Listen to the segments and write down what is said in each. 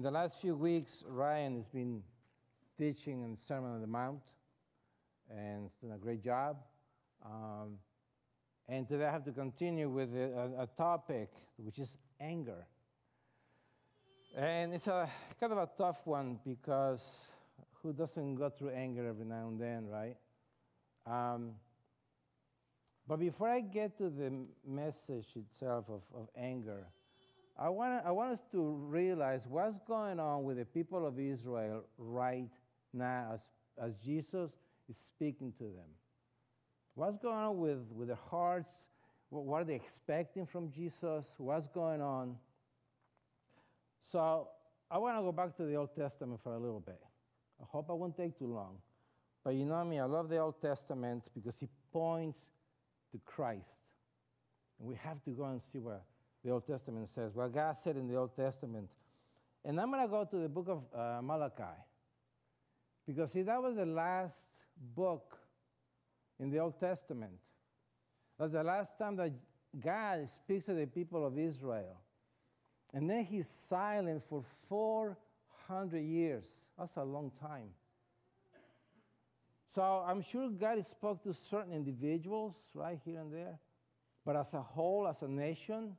In the last few weeks, Ryan has been teaching in Sermon on the Mount, and he's doing a great job. Um, and today I have to continue with a, a, topic which is anger. And it's a kind of a tough one because who doesn't go through anger every now and then, right? Um, but before I get to the message itself of, of anger, I want, I want us to realize what's going on with the people of Israel right now as, as Jesus is speaking to them. What's going on with, with their hearts? What are they expecting from Jesus? What's going on? So I want to go back to the Old Testament for a little bit. I hope I won't take too long. But you know me, I love the Old Testament because it points to Christ. And we have to go and see what the Old Testament says, what God said in the Old Testament. And I'm going to go to the book of uh, Malachi. Because, see, that was the last book in the Old Testament. That's the last time that God speaks to the people of Israel. And then he's silent for 400 years. That's a long time. So I'm sure God spoke to certain individuals right here and there. But as a whole, as a nation,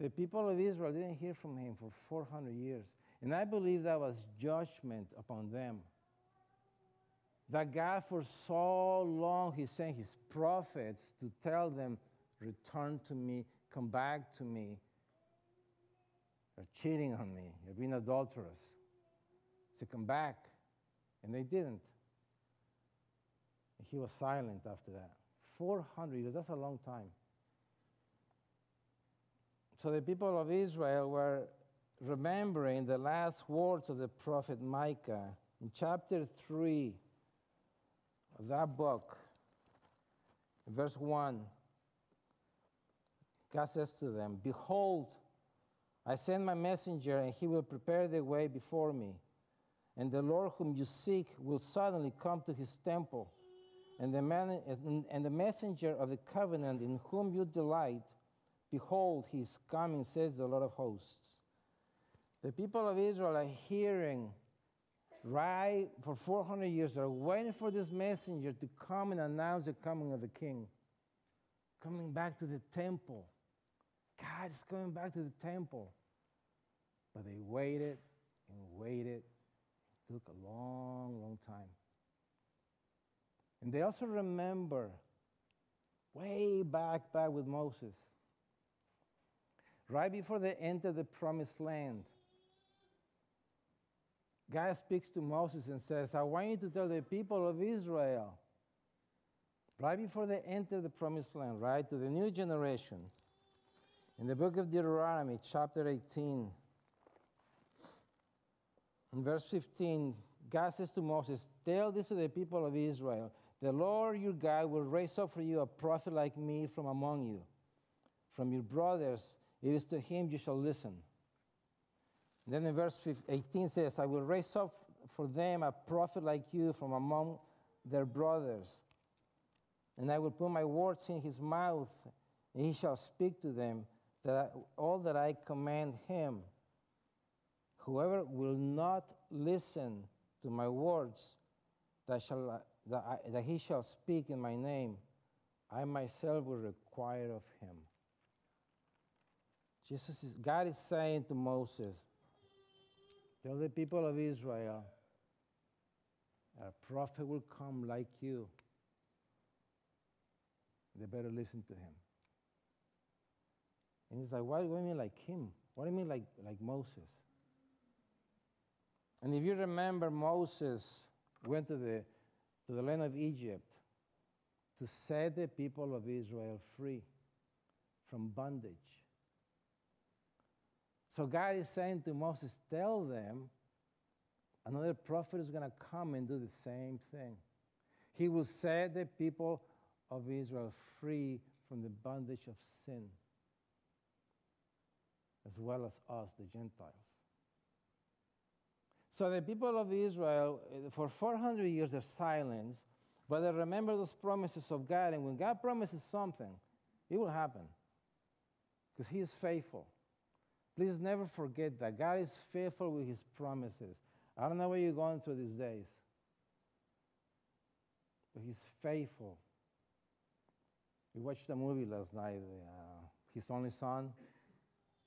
the people of Israel didn't hear from him for 400 years. And I believe that was judgment upon them. That God, for so long, He sent His prophets to tell them, Return to me, come back to me. You're cheating on me, you're being adulterous. So come back. And they didn't. He was silent after that. 400 years, that's a long time. So the people of Israel were remembering the last words of the prophet Micah in chapter 3 of that book, verse 1. God says to them, Behold, I send my messenger, and he will prepare the way before me. And the Lord whom you seek will suddenly come to his temple. And the, man, and the messenger of the covenant in whom you delight Behold, he is coming, says the Lord of hosts. The people of Israel are hearing right for 400 years, they're waiting for this messenger to come and announce the coming of the king. Coming back to the temple. God is coming back to the temple. But they waited and waited. It took a long, long time. And they also remember way back, back with Moses right before they enter the promised land. God speaks to Moses and says, I want you to tell the people of Israel, right before they enter the promised land, right, to the new generation, in the book of Deuteronomy, chapter 18, in verse 15, God says to Moses, Tell this to the people of Israel The Lord your God will raise up for you a prophet like me from among you, from your brothers it is to him you shall listen. And then in verse 18 says, I will raise up for them a prophet like you from among their brothers. And I will put my words in his mouth, and he shall speak to them that I, all that I command him. Whoever will not listen to my words that, shall, that, I, that he shall speak in my name, I myself will require of him. Jesus is, God is saying to Moses, Tell the people of Israel, a prophet will come like you. They better listen to him. And he's like, What do you mean like him? What do you mean like, like Moses? And if you remember, Moses went to the, to the land of Egypt to set the people of Israel free from bondage. So God is saying to Moses, Tell them another prophet is going to come and do the same thing. He will set the people of Israel free from the bondage of sin, as well as us, the Gentiles. So the people of Israel, eh, for 400 years, they're silent, but they remember those promises of God. And when God promises something, it will happen because He is faithful. Please never forget that God is faithful with his promises. I don't know what you're going through these days, but he's faithful. We watched a movie last night, uh, his only son.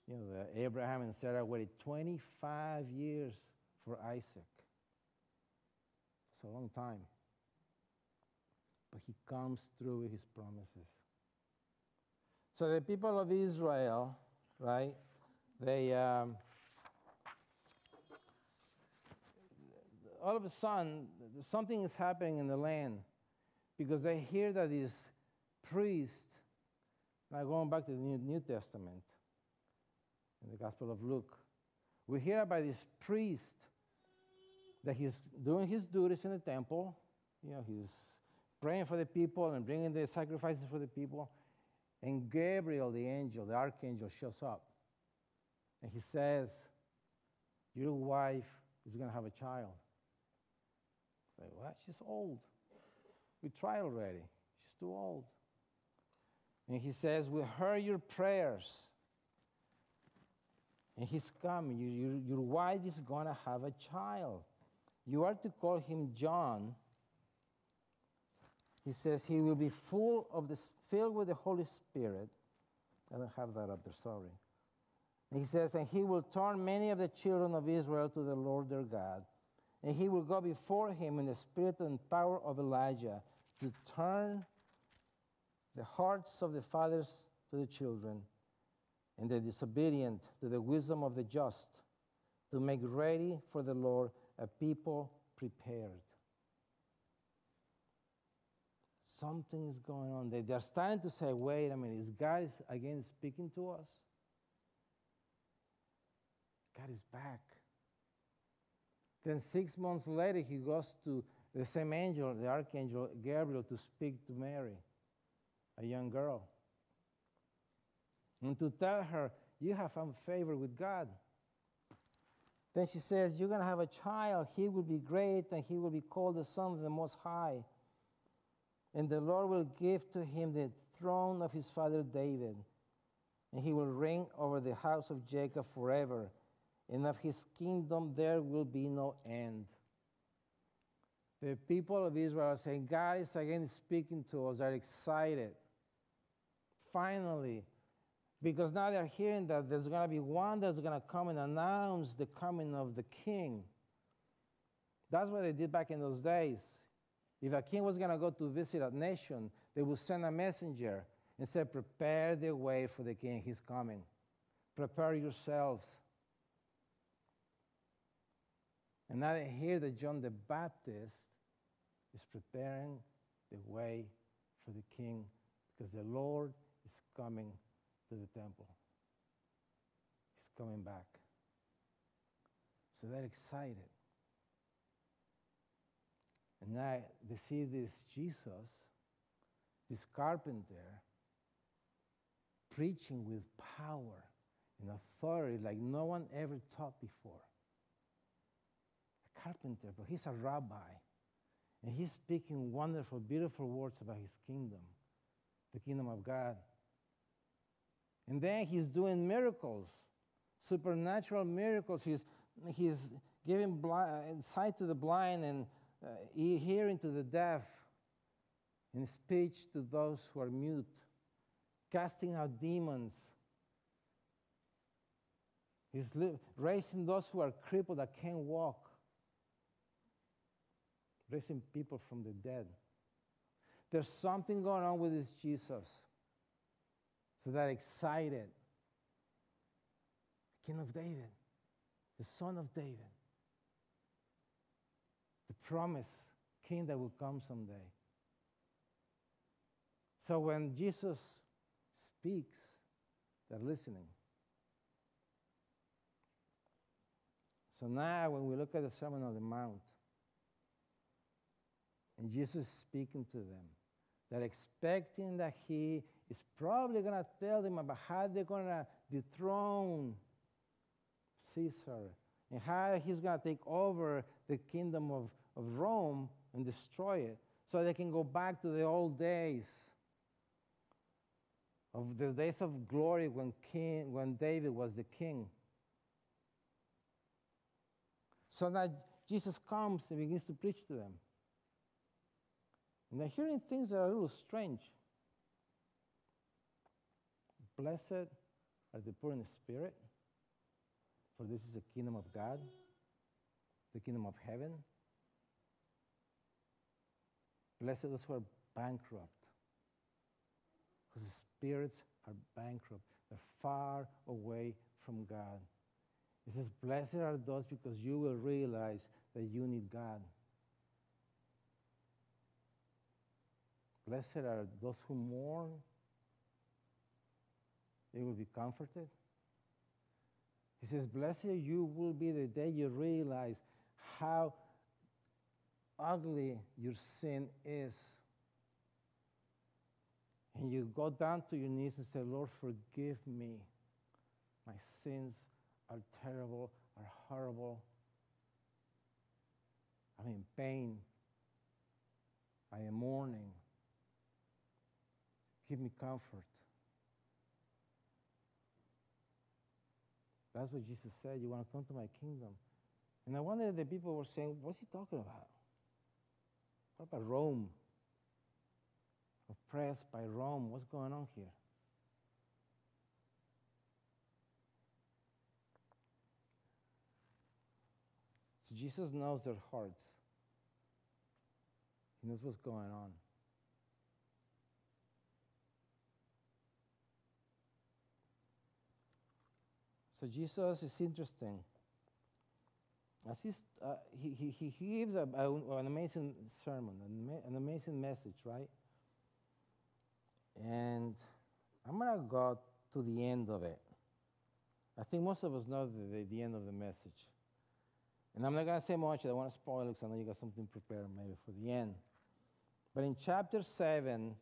You know, Abraham and Sarah waited 25 years for Isaac. It's a long time. But he comes through with his promises. So the people of Israel, right, they, um, all of a sudden, something is happening in the land because they hear that this priest, now going back to the New Testament, in the Gospel of Luke, we hear about this priest that he's doing his duties in the temple. You know, he's praying for the people and bringing the sacrifices for the people. And Gabriel, the angel, the archangel, shows up. And he says, Your wife is going to have a child. Say, like, What? She's old. We tried already. She's too old. And he says, We heard your prayers. And he's coming. You, you, your wife is going to have a child. You are to call him John. He says he will be full of the, filled with the Holy Spirit. I don't have that up there, sorry. He says, and he will turn many of the children of Israel to the Lord their God. And he will go before him in the spirit and power of Elijah to turn the hearts of the fathers to the children and the disobedient to the wisdom of the just, to make ready for the Lord a people prepared. Something is going on. They, they're starting to say, wait a minute, is God again speaking to us? God is back. Then six months later, he goes to the same angel, the archangel Gabriel, to speak to Mary, a young girl, and to tell her, You have found favor with God. Then she says, You're going to have a child. He will be great, and he will be called the Son of the Most High. And the Lord will give to him the throne of his father David, and he will reign over the house of Jacob forever and of his kingdom there will be no end. The people of Israel are saying, God is again speaking to us, are excited. Finally, because now they're hearing that there's going to be one that's going to come and announce the coming of the king. That's what they did back in those days. If a king was going to go to visit a nation, they would send a messenger and say, Prepare the way for the king, he's coming. Prepare yourselves. And they hear that John the Baptist is preparing the way for the king because the Lord is coming to the temple. He's coming back. So they're excited. And now they see this Jesus, this carpenter, preaching with power and authority like no one ever taught before carpenter, but he's a rabbi. And he's speaking wonderful, beautiful words about his kingdom, the kingdom of God. And then he's doing miracles, supernatural miracles. He's, he's giving blind, sight to the blind and uh, hearing to the deaf, and speech to those who are mute, casting out demons. He's li- raising those who are crippled that can't walk raising people from the dead. There's something going on with this Jesus. So that excited. King of David, the son of David, the promised king that will come someday. So when Jesus speaks, they're listening. So now, when we look at the Sermon on the Mount, and Jesus is speaking to them. They're expecting that he is probably going to tell them about how they're going to dethrone Caesar and how he's going to take over the kingdom of, of Rome and destroy it so they can go back to the old days of the days of glory when, king, when David was the king So now Jesus comes and begins to preach to them. And they're hearing things that are a little strange. Blessed are the poor in spirit, for this is the kingdom of God, the kingdom of heaven. Blessed are those who are bankrupt, whose spirits are bankrupt. They're far away from God. He says, Blessed are those because you will realize that you need God. Blessed are those who mourn, they will be comforted. He says, Blessed you will be the day you realize how ugly your sin is. And you go down to your knees and say, Lord, forgive me. My sins are terrible, are horrible. I'm in pain. I am mourning. Give me comfort. That's what Jesus said. You want to come to my kingdom. And I wonder if the people were saying, What's he talking about? What about Rome? Oppressed by Rome. What's going on here? So Jesus knows their hearts. He knows what's going on. So Jesus is interesting. As uh, he, he, he, gives a, a, an amazing sermon, an, an amazing message, right? And I'm going to go to the end of it. I think most of us know the, the, the end of the message. And I'm not going to say much. I want to spoil it because I know you got something prepared maybe for the end. But in chapter 7,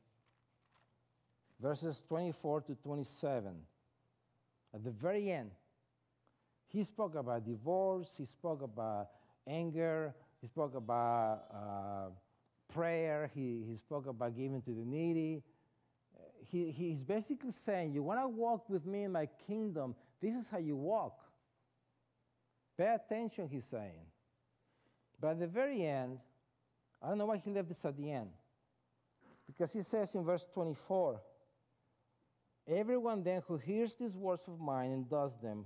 verses 24 to 27, at the very end, he spoke about divorce, he spoke about anger, he spoke about uh, prayer, he, he spoke about giving to the needy. He, he's basically saying, You want to walk with me in my kingdom, this is how you walk. Pay attention, he's saying. But at the very end, I don't know why he left this at the end. Because he says in verse 24, Everyone then who hears these words of mine and does them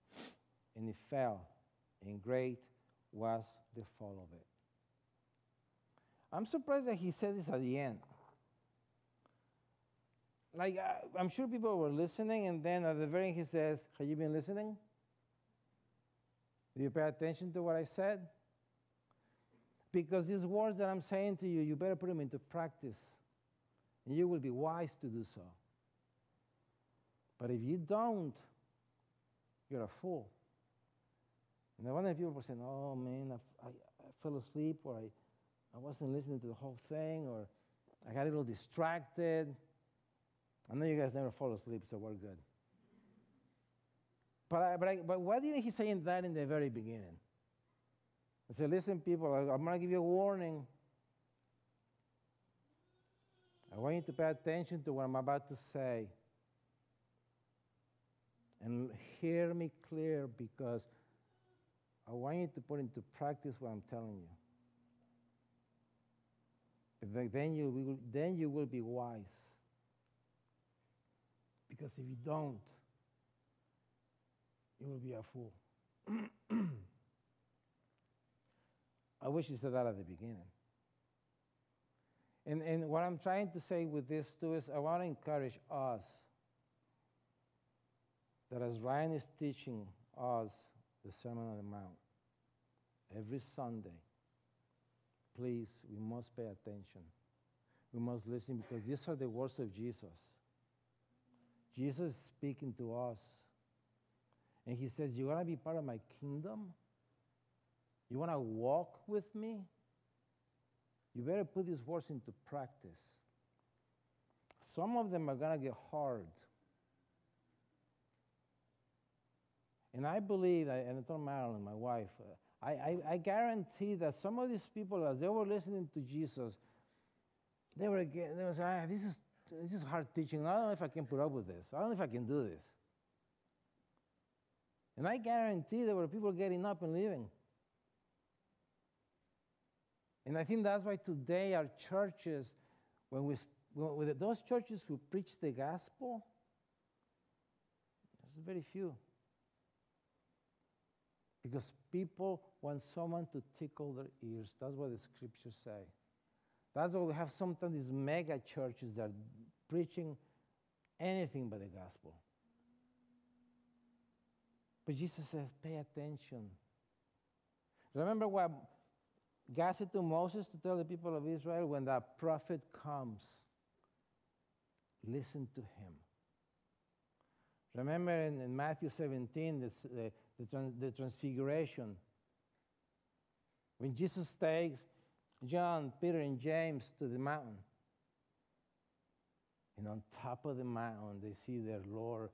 and it fell, and great was the fall of it. I'm surprised that he said this at the end. Like, I'm sure people were listening, and then at the very end, he says, Have you been listening? Do you pay attention to what I said? Because these words that I'm saying to you, you better put them into practice, and you will be wise to do so. But if you don't, you're a fool. And I wonder if people were saying, oh man, I, I, I fell asleep, or I, I wasn't listening to the whole thing, or I got a little distracted. I know you guys never fall asleep, so we're good. But, I, but, I, but why didn't he say that in the very beginning? I said, listen, people, I, I'm going to give you a warning. I want you to pay attention to what I'm about to say. And hear me clear because I want you to put into practice what I'm telling you. Then you will, then you will be wise. Because if you don't, you will be a fool. I wish you said that at the beginning. And, and what I'm trying to say with this too is I want to encourage us that as Ryan is teaching us the Sermon on the Mount every Sunday, please, we must pay attention. We must listen because these are the words of Jesus. Jesus is speaking to us. And he says, You want to be part of my kingdom? You want to walk with me? You better put these words into practice. Some of them are going to get hard. And I believe, and I told Marilyn, my wife, uh, I, I, I, guarantee that some of these people, as they were listening to Jesus, they were, they were saying, ah, this, is, this is hard teaching. I don't know if I can put up with this. I don't know if I can do this. And I guarantee there were people getting up and leaving. And I think that's why today our churches, when we, when those churches who preach the gospel, there's very few. Because people want someone to tickle their ears. That's what the scriptures say. That's why we have sometimes these mega churches that are preaching anything but the gospel. But Jesus says, pay attention. Remember what God said to Moses to tell the people of Israel when that prophet comes, listen to him. Remember in, in Matthew 17, this, uh, the, trans, the transfiguration. When Jesus takes John, Peter, and James to the mountain, and on top of the mountain, they see their Lord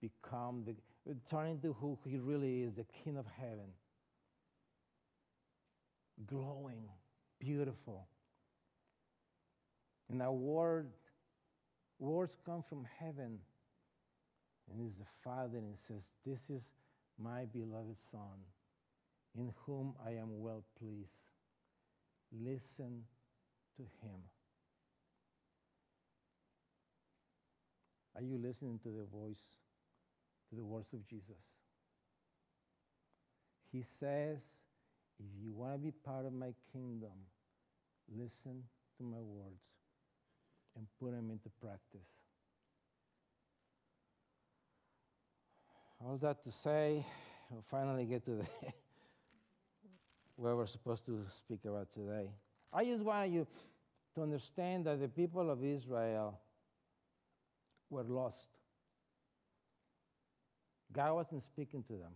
become the, turn into who he really is, the King of heaven. Glowing, beautiful. And that word, words come from heaven. And it's the Father, and it says, This is my beloved Son, in whom I am well pleased. Listen to him. Are you listening to the voice, to the words of Jesus? He says, if you want to be part of my kingdom, listen to my words and put them into practice. All that to say, we'll finally get to the where we're supposed to speak about today. I just want you to understand that the people of Israel were lost. God wasn't speaking to them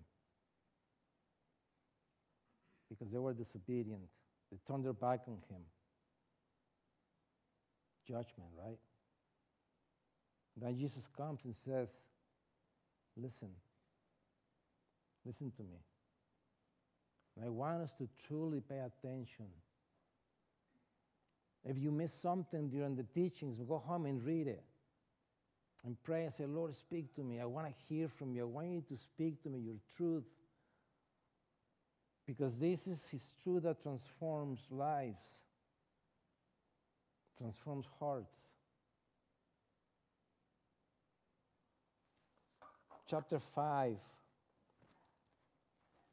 because they were disobedient. They turned their back on Him. Judgment, right? Then Jesus comes and says, Listen. Listen to me. I want us to truly pay attention. If you miss something during the teachings, go home and read it. And pray and say, Lord, speak to me. I want to hear from you. I want you to speak to me your truth. Because this is His truth that transforms lives, transforms hearts. Chapter 5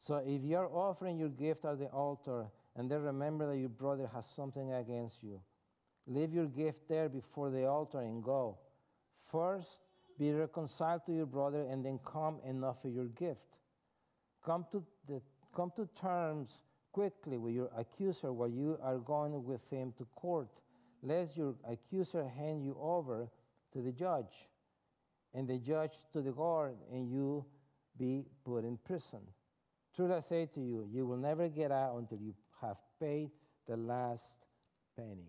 So if you're offering your gift at the altar and then remember that your brother has something against you, leave your gift there before the altar and go. First, be reconciled to your brother and then come and offer your gift. Come to, the, come to terms quickly with your accuser while you are going with him to court, lest your accuser hand you over to the judge, and the judge to the guard, and you be put in prison. Truly I say to you, you will never get out until you have paid the last penny.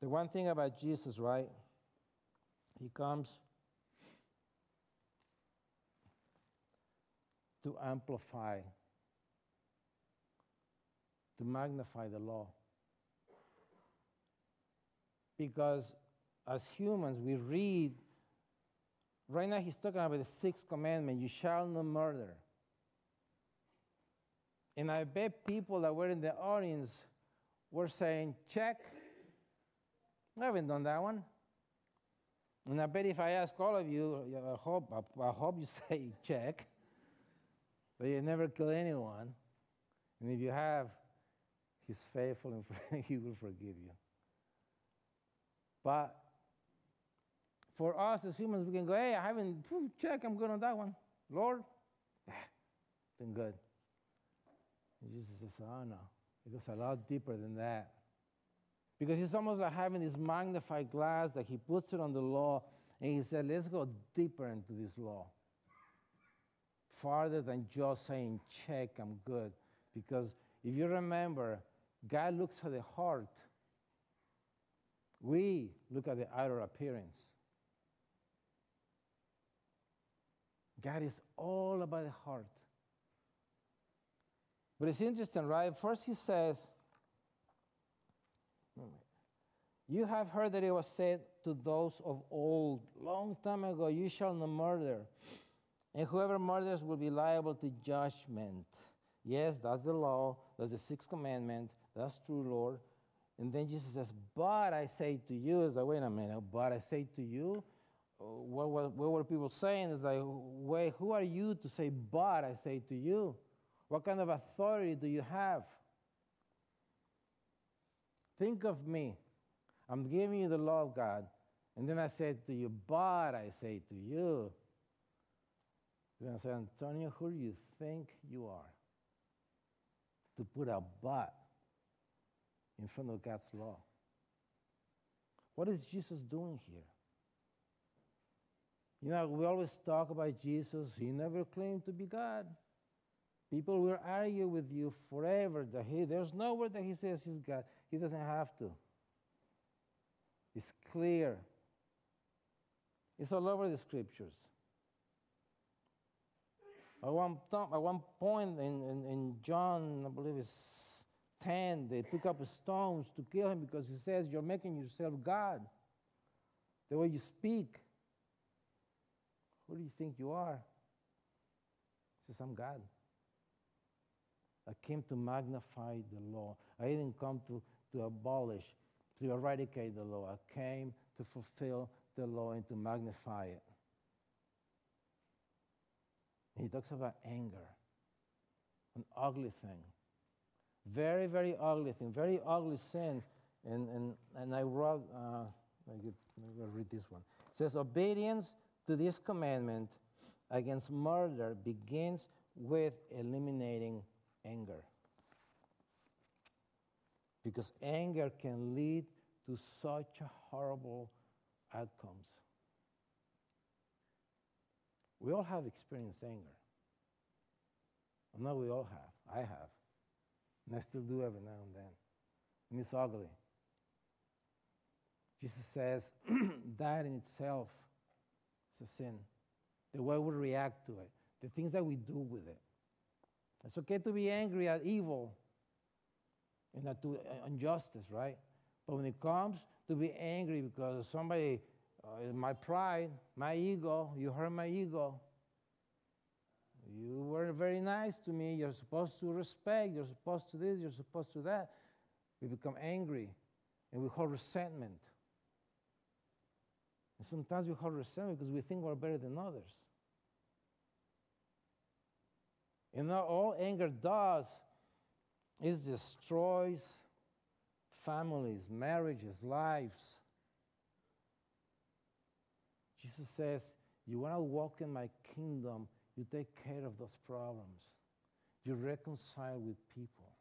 The one thing about Jesus, right? He comes to amplify, to magnify the law. Because as humans, we read Right now, he's talking about the sixth commandment you shall not murder. And I bet people that were in the audience were saying, check. I haven't done that one. And I bet if I ask all of you, I hope, I hope you say check. but you never kill anyone. And if you have, He's faithful and He will forgive you. But for us as humans, we can go, hey, I haven't, check, I'm good on that one. Lord, ah, been good. And Jesus says, oh no, it goes a lot deeper than that. Because it's almost like having this magnified glass that he puts it on the law and he said, let's go deeper into this law. Farther than just saying, check, I'm good. Because if you remember, God looks at the heart. We look at the outer appearance. God is all about the heart. But it's interesting, right? First, he says, You have heard that it was said to those of old, long time ago, You shall not murder, and whoever murders will be liable to judgment. Yes, that's the law, that's the sixth commandment, that's true, Lord. And then Jesus says, But I say to you, is like, wait a minute, but I say to you, what, what, what were people saying? Is like, wait, who are you to say, but I say to you? What kind of authority do you have? Think of me. I'm giving you the law of God. And then I said to you, but I say to you. You're going to say, Antonio, who do you think you are? To put a but in front of God's law. What is Jesus doing here? You know, we always talk about Jesus. He never claimed to be God. People will argue with you forever that he, there's nowhere that he says he's God. He doesn't have to. It's clear. It's all over the scriptures. At one, at one point in, in, in John, I believe it's 10, they pick up stones to kill him because he says, You're making yourself God. The way you speak. Who do you think you are? He says, I'm God. I came to magnify the law. I didn't come to, to abolish, to eradicate the law. I came to fulfill the law and to magnify it. He talks about anger, an ugly thing. Very, very ugly thing, very ugly sin. And, and, and I wrote, uh, I'll read this one. It says, Obedience to this commandment against murder begins with eliminating anger. Because anger can lead to such horrible outcomes. We all have experienced anger. I know we all have. I have. And I still do every now and then. And it's ugly. Jesus says that in itself is a sin. The way we react to it, the things that we do with it. It's okay to be angry at evil and at to injustice, right? But when it comes to be angry because somebody, uh, my pride, my ego, you hurt my ego. You were very nice to me. You're supposed to respect. You're supposed to this. You're supposed to that. We become angry and we hold resentment. Sometimes we hold resentment because we think we're better than others. And now all anger does is destroys families, marriages, lives. Jesus says, You want to walk in my kingdom, you take care of those problems. You reconcile with people.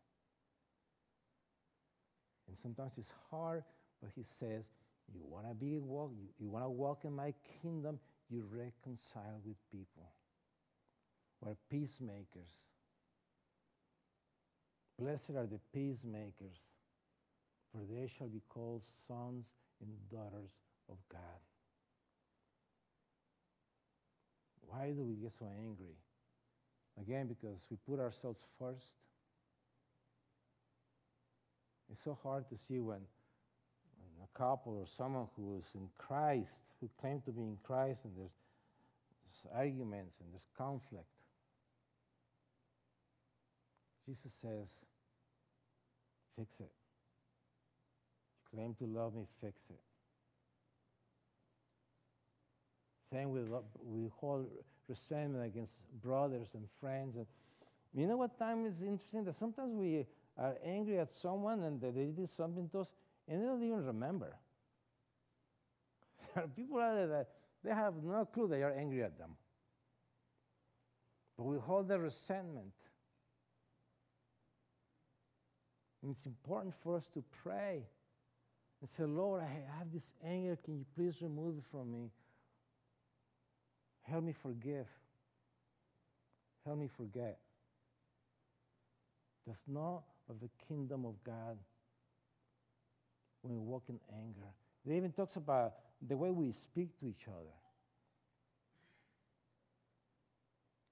And sometimes it's hard, but he says, You want to be walk, you, you want to walk in my kingdom, you reconcile with people We're peacemakers. Blessed are the peacemakers, for they shall be called sons and daughters of God. Why do we get so angry? Again, because we put ourselves first. It's so hard to see when, couple or someone who is in Christ, who claim to be in Christ, and there's, there's arguments and there's conflict. Jesus says, fix it. You claim to love me, fix it. Same with we hold resentment against brothers and friends, and You know what time is interesting? That sometimes we are angry at someone and they did something to us and they don't even remember. There are people out there that they have no clue that you're angry at them. But we hold the resentment. And it's important for us to pray and say, Lord, I have this anger. Can you please remove it from me? Help me forgive. Help me forget. That's not of the kingdom of God when we walk in anger. It even talks about the way we speak to each other.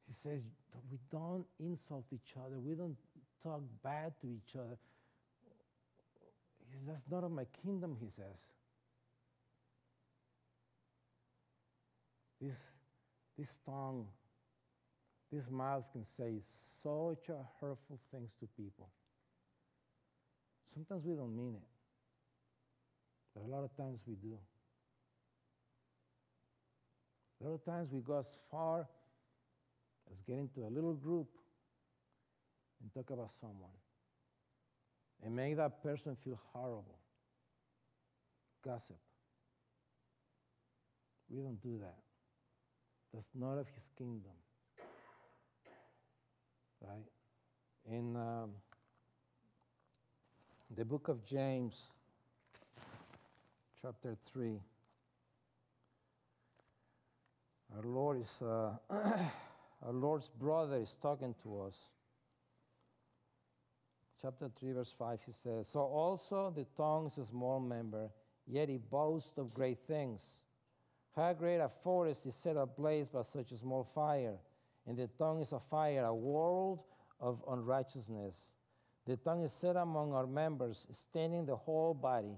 He says, we don't insult each other, we don't talk bad to each other. He says, That's not of my kingdom, he says. This, this tongue, this mouth can say such hurtful things to people. Sometimes we don't mean it, but a lot of times we do. A lot of times we go as far as get into a little group and talk about someone and make that person feel horrible. Gossip. We don't do that. That's not of his kingdom. Right? In um, the book of James, chapter 3, our Lord is, uh, our Lord's brother is talking to us. Chapter 3, verse 5, he says, So also the tongue is a small member, yet it boasts of great things. How great a forest is set ablaze by such a small fire, and the tongue is a fire, a world of unrighteousness. The tongue is set among our members, staining the whole body,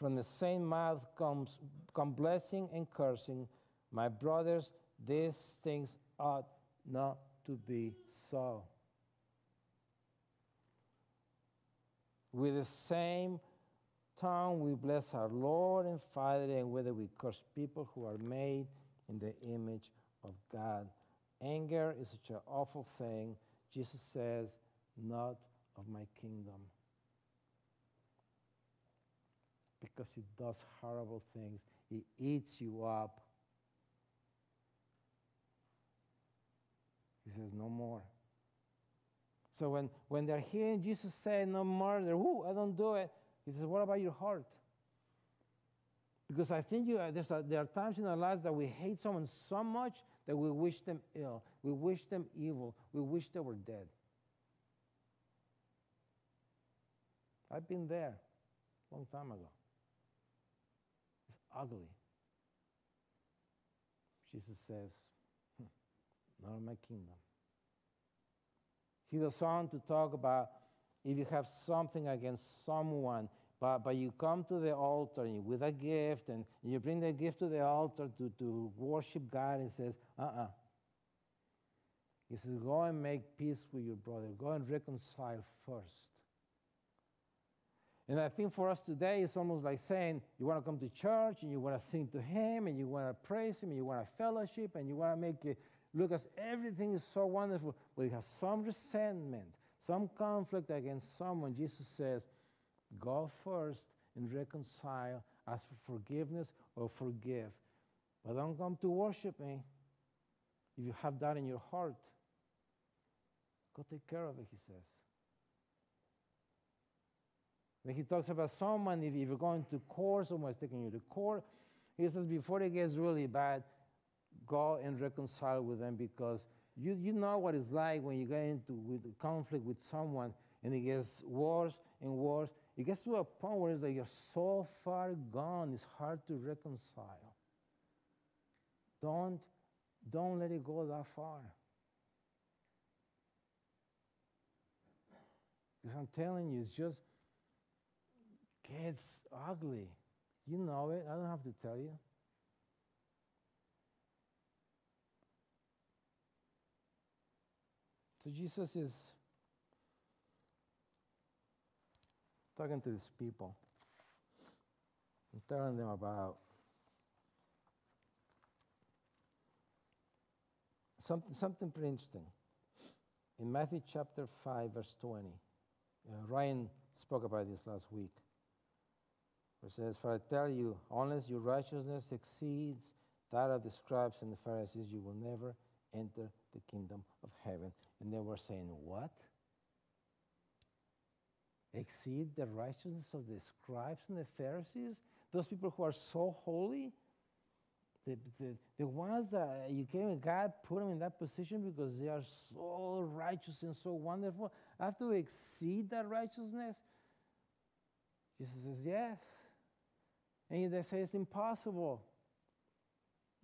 From the same mouth comes come blessing and cursing. My brothers, these things ought not to be so. With the same tongue we bless our Lord and Father, and whether we curse people who are made in the image of God. Anger is such an awful thing. Jesus says, not of my kingdom. Because it does horrible things, it eats you up. He says, no more. So when, when they're hearing Jesus say no murder, ooh, I don't do it, he says, what about your heart? Because I think you, uh, a, there are times in our lives that we hate someone so much that we wish them ill, we wish them evil, we wish they were dead. I've been there a long time ago. Ugly. Jesus says, hm, not in my kingdom. He goes on to talk about if you have something against someone, but, but you come to the altar with a gift and you bring the gift to the altar to, to worship God and says, uh uh-uh. uh He says, go and make peace with your brother, go and reconcile first. And I think for us today, it's almost like saying you want to come to church and you want to sing to Him and you want to praise Him and you want to fellowship and you want to make it look as everything is so wonderful, but you have some resentment, some conflict against someone, Jesus says, go first and reconcile, ask for forgiveness or forgive. But don't come to worship me if you have that in your heart. Go take care of it, he says. When he talks about someone, if you're going to court, someone's taking you to court, he says before it gets really bad, go and reconcile with them because you, you know what it's like when you get into with conflict with someone and it gets worse and worse. It gets to a point where it's like you're so far gone, it's hard to reconcile. Don't, don't let it go that far. Because I'm telling you, it's just gets ugly. You know it. I don't have to tell you. So Jesus is talking to these people and telling them about something, something pretty interesting. In Matthew chapter 5, verse 20, uh, Ryan spoke about this last week. Says, For I tell you, unless your righteousness exceeds that of the scribes and the Pharisees, you will never enter the kingdom of heaven. And they were saying, What? Exceed the righteousness of the scribes and the Pharisees? Those people who are so holy? The, the, the ones that you came, God put them in that position because they are so righteous and so wonderful. I have to exceed that righteousness? Jesus says, Yes. And they say it's impossible.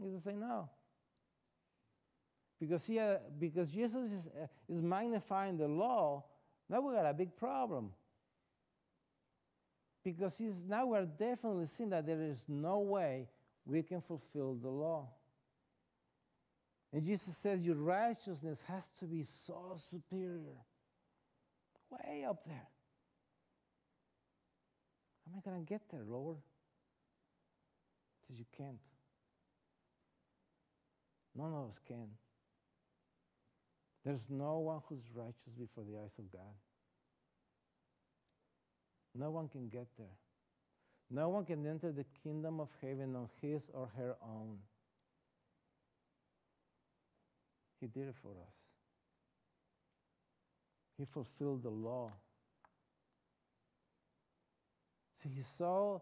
Jesus say no. Because, he, uh, because Jesus is, uh, is magnifying the law, now we got a big problem. Because he's, now we're definitely seeing that there is no way we can fulfill the law. And Jesus says your righteousness has to be so superior, way up there. How am I going to get there, Lord? You can't. None of us can. There's no one who's righteous before the eyes of God. No one can get there. No one can enter the kingdom of heaven on his or her own. He did it for us. He fulfilled the law. See, he saw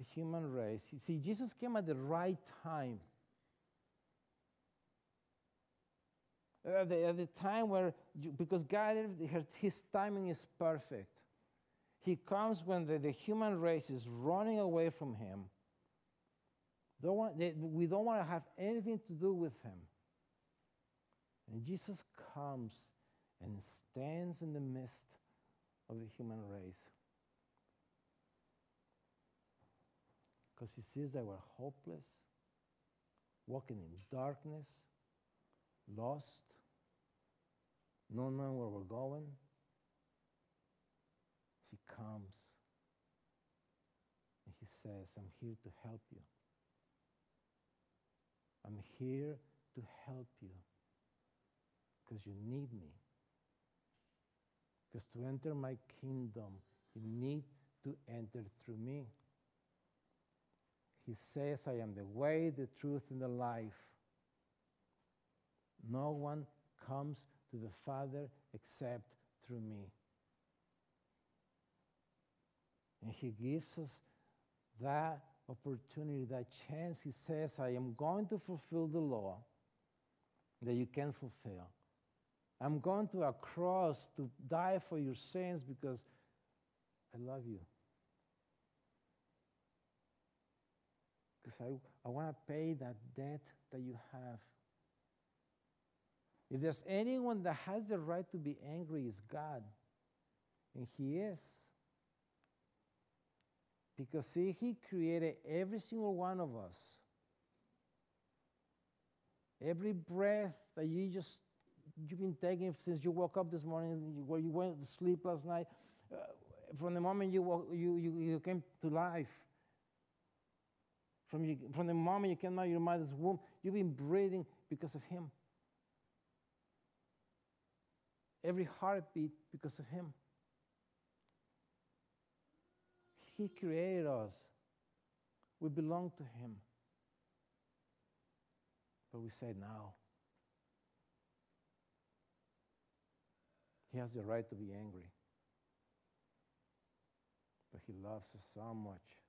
the human race. You See, Jesus came at the right time. At the, at the time where, because God, his timing is perfect. He comes when the, the human race is running away from him. Don't want, they, we don't want to have anything to do with him. And Jesus comes and stands in the midst of the human race. Because he sees that we're hopeless, walking in darkness, lost, not knowing where we're going. He comes and he says, I'm here to help you. I'm here to help you because you need me. Because to enter my kingdom, you need to enter through me. He says, I am the way, the truth, and the life. No one comes to the Father except through me. And He gives us that opportunity, that chance. He says, I am going to fulfill the law that you can fulfill. I'm going to a cross to die for your sins because I love you. Because I, I want to pay that debt that you have. If there's anyone that has the right to be angry, it's God. And He is. Because, see, He created every single one of us. Every breath that you just, you've been taking since you woke up this morning, where you went to sleep last night, uh, from the moment you, woke, you, you, you came to life, from, from the moment you came out of your mother's womb, you've been breathing because of Him. Every heartbeat because of Him. He created us. We belong to Him. But we say no. He has the right to be angry. But He loves us so much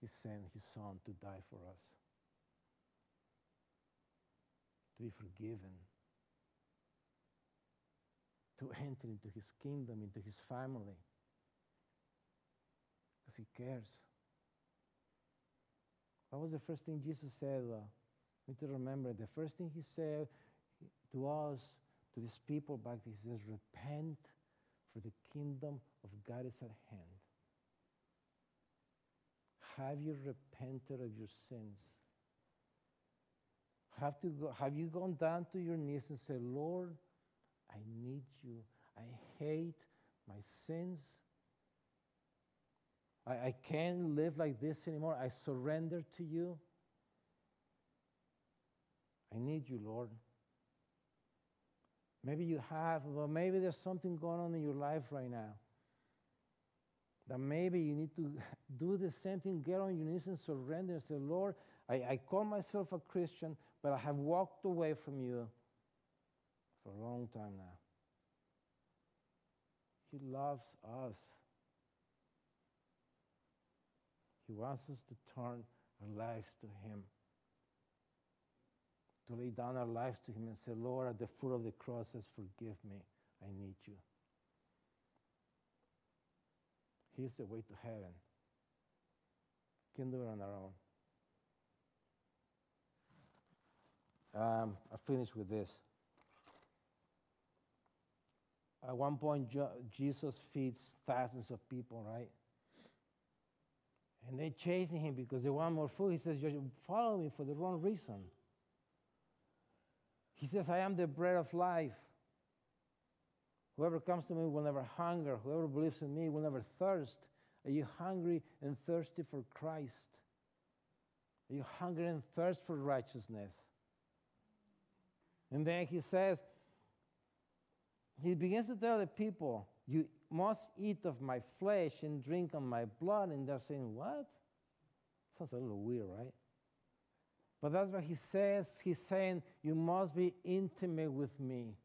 he sent his son to die for us, to be forgiven, to enter into his kingdom, into his family, because he cares. What was the first thing Jesus said? Uh, need to remember the first thing he said to us, to these people back he says, Repent, for the kingdom of God is at hand. Have you repented of your sins? Have, to go, have you gone down to your knees and said, Lord, I need you. I hate my sins. I, I can't live like this anymore. I surrender to you. I need you, Lord. Maybe you have, but maybe there's something going on in your life right now. That maybe you need to do the same thing, get on your knees and surrender and say, Lord, I, I call myself a Christian, but I have walked away from you for a long time now. He loves us. He wants us to turn our lives to Him, to lay down our lives to Him and say, Lord, at the foot of the cross says, Forgive me. I need you. He's the way to heaven. Can do it on our own. Um, I finish with this. At one point, Jesus feeds thousands of people, right? And they're chasing him because they want more food. He says, You follow me for the wrong reason. He says, I am the bread of life. Whoever comes to me will never hunger. Whoever believes in me will never thirst. Are you hungry and thirsty for Christ? Are you hungry and thirst for righteousness? And then he says, he begins to tell the people, You must eat of my flesh and drink of my blood. And they're saying, What? Sounds a little weird, right? But that's what he says. He's saying, You must be intimate with me.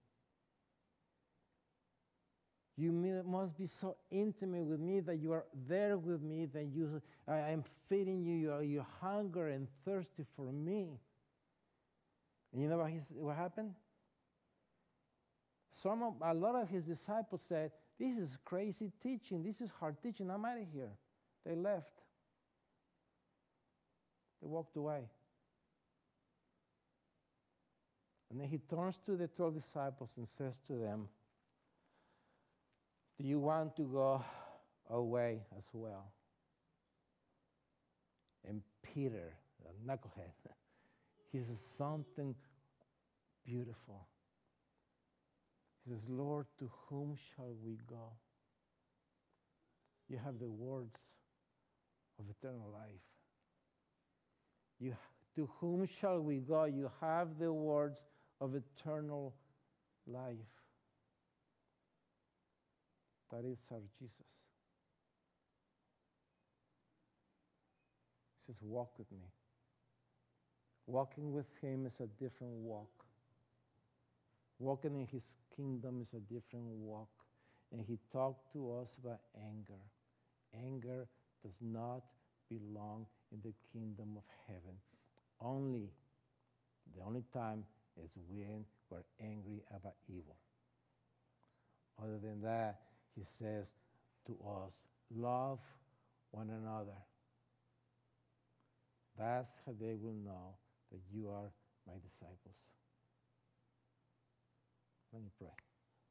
You must be so intimate with me that you are there with me, that you, I am feeding you, you are, you're hungry and thirsty for me. And you know what, what happened? Some of, a lot of his disciples said, This is crazy teaching. This is hard teaching. I'm out of here. They left. They walked away. And then he turns to the 12 disciples and says to them, Do you want to go away as well? And Peter, the knucklehead, he says something beautiful. He says, Lord, to whom shall we go? You have the words of eternal life. You, to whom shall we go? You have the words of eternal life. That is our Jesus. He says, Walk with me. Walking with Him is a different walk. Walking in His kingdom is a different walk. And He talked to us about anger. Anger does not belong in the kingdom of heaven. Only, the only time is when we're angry about evil. Other than that, He says to us, love one another. That's how they will know that you are my disciples. Let me pray.